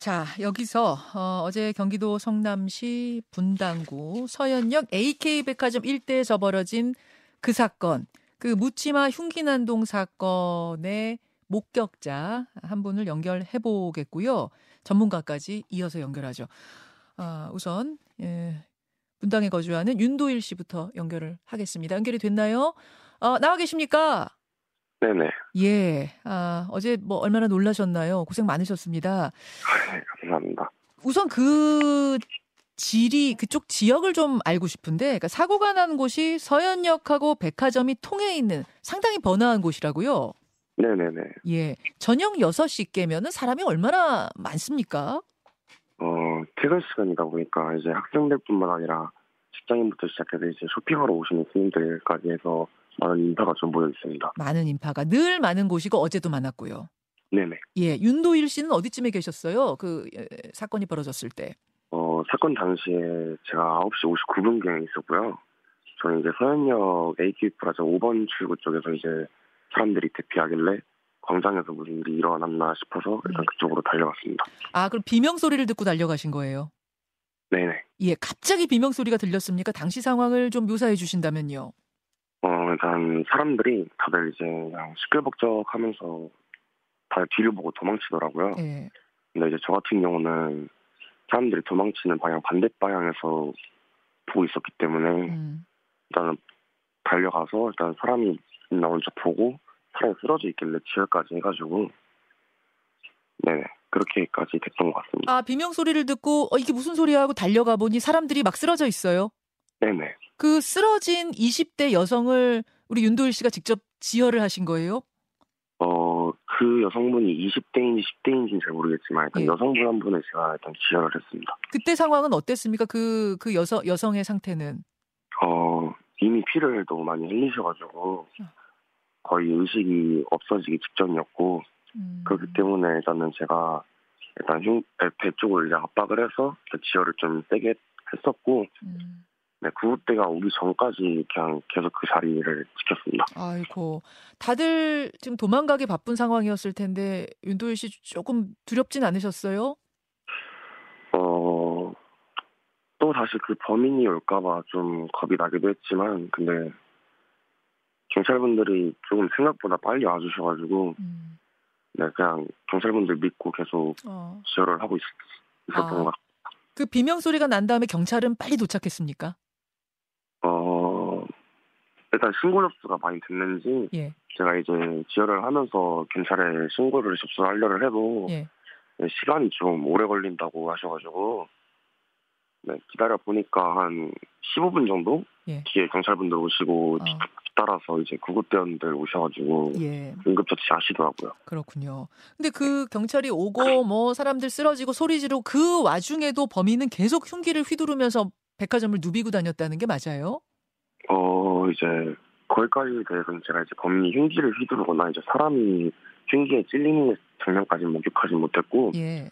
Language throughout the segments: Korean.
자, 여기서 어, 어제 경기도 성남시 분당구 서현역 AK백화점 일대에서 벌어진 그 사건, 그 묻지마 흉기난동 사건의 목격자 한 분을 연결해 보겠고요. 전문가까지 이어서 연결하죠. 아, 우선 예, 분당에 거주하는 윤도일 씨부터 연결을 하겠습니다. 연결이 됐나요? 어, 나와 계십니까? 네네. 예. 아, 어제 뭐 얼마나 놀라셨나요? 고생 많으셨습니다. 네, 감사합니다. 우선 그 지리 그쪽 지역을 좀 알고 싶은데 그러니까 사고가 난 곳이 서현역하고 백화점이 통해 있는 상당히 번화한 곳이라고요. 네네네. 예. 저녁 6시 깨면은 사람이 얼마나 많습니까? 어, 퇴근 시간이다 보니까 이제 학생들뿐만 아니라 직장인부터 시작해서 이제 쇼핑하러 오시는 손님들까지 해서 많은 인파가 좀 모여 있습니다. 많은 인파가 늘 많은 곳이고 어제도 많았고요. 네네. 예. 윤도일 씨는 어디쯤에 계셨어요? 그 예, 사건이 벌어졌을 때. 어, 사건 당시에 제가 9시 59분경에 있었고요. 저는 이제 서현역 AK 프라자 5번 출구 쪽에서 이제 사람들이 대피하길래 광장에서 무슨 일이 일어났나 싶어서 일단 네. 그쪽으로 달려갔습니다. 아, 그럼 비명 소리를 듣고 달려가신 거예요? 네네. 예, 갑자기 비명 소리가 들렸습니까? 당시 상황을 좀 묘사해 주신다면요. 어, 일단 사람들이 다들 이제 그냥 시끌벅적하면서 다들 뒤를 보고 도망치더라고요. 예. 근데 이제 저 같은 경우는 사람들이 도망치는 방향 반대 방향에서 보고 있었기 때문에 음. 일단은 달려가서 일단 사람이 나온 척 보고 사람이 쓰러져 있길래 지혈까지 해가지고 네네 그렇게까지 됐던 것 같습니다. 아, 비명 소리를 듣고 어, 이게 무슨 소리야 하고 달려가 보니 사람들이 막 쓰러져 있어요. 네네 그 쓰러진 20대 여성을 우리 윤도일 씨가 직접 지혈을 하신 거예요? 어 그 여성분이 20대인지 10대인지는 잘 모르겠지만 일단 예. 여성분 한 분을 제가 일단 지혈을 했습니다. 그때 상황은 어땠습니까? 그, 그 여성, 여성의 상태는. 어 이미 피를 너무 많이 흘리셔가지고 거의 의식이 없어지기 직전이었고 음. 그렇기 때문에 일단은 제가 일단 흉, 배 쪽을 이제 압박을 해서 지혈을 좀 세게 했었고 음. 네, 구급대가 오기 전까지 그냥 계속 그 자리를 지켰습니다. 아이고. 다들 지금 도망가기 바쁜 상황이었을 텐데 윤도일 씨 조금 두렵진 않으셨어요? 어, 또 다시 그 범인이 올까봐 좀 겁이 나기도 했지만, 근데 경찰분들이 조금 생각보다 빨리 와주셔가지고, 음. 네, 그냥 경찰분들 믿고 계속 어. 지혈을 하고 있, 었던 아. 것 같아요. 그 비명 소리가 난 다음에 경찰은 빨리 도착했습니까? 어, 일단 신고 접수가 많이 됐는지, 예. 제가 이제 지혈을 하면서 경찰에 신고를 접수하려를 해도, 예. 네, 시간이 좀 오래 걸린다고 하셔가지고 네, 기다려 보니까 한 15분 정도 예. 뒤에 경찰분들 오시고 어. 뒤따라서 이제 구급대원들 오셔가지고 예. 응급처치 하시더라고요. 그렇군요. 근데 그 경찰이 오고 뭐 사람들 쓰러지고 소리 지르고 그 와중에도 범인은 계속 흉기를 휘두르면서 백화점을 누비고 다녔다는 게 맞아요? 어 이제 거기까지 대해서는 제가 이제 범인이 흉기를 휘두르거나 이제 사람이 흉기에 찔리는 장면까지 목격하지 못했고 예.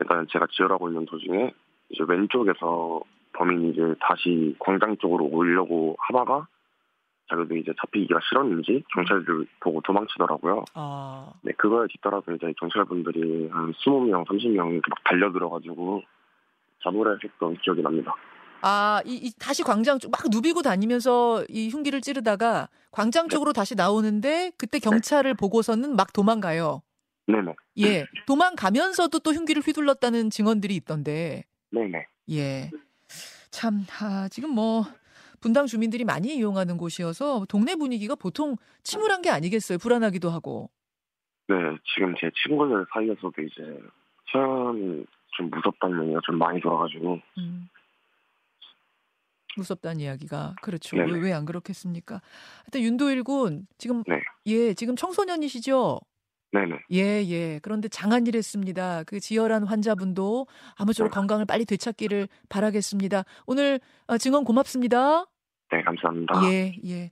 일단 제가 지혈하고 있는 도중에 이제 왼쪽에서 범인이 이제 다시 광장 쪽으로 오려고 하다가 자기도 이제 잡히기가 싫었는지 경찰들 보고 도망치더라고요. 아. 네, 그거에 뒤따라서 이제 경찰분들이 한 20명, 30명 이렇게 막 달려들어가지고 잡으려 했던 기억이 납니다. 아, 이, 이 다시 광장 쪽 막 누비고 다니면서 이 흉기를 찌르다가 광장 쪽으로 다시 나오는데 그때 경찰을 보고서는 막 도망가요. 네네, 예. 도망가면서도 또 흉기를 휘둘렀다는 증언들이 있던데. 네네. 예. 참, 아, 지금 뭐, 분당 주민들이 많이 이용하는 곳이어서 동네 분위기가 보통 침울한 게 아니겠어요. 불안하기도 하고. 네, 지금 제 친구들 사이에서도 이제 서현이 좀 무섭다는 얘기가 좀 많이 돌아가지고 음. 무섭다는 이야기가 그렇죠. 왜 안 그렇겠습니까? 하여튼 윤도일 군 지금 네. 예 지금 청소년이시죠? 네네. 예 예. 그런데 장한 일 했습니다. 그 지혈한 환자분도 아무쪼록 건강을 빨리 되찾기를 바라겠습니다. 오늘 어, 증언 고맙습니다. 네, 감사합니다. 예 예.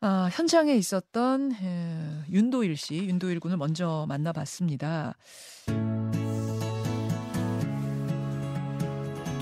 아, 현장에 있었던 에, 윤도일 씨, 윤도일 군을 먼저 만나봤습니다.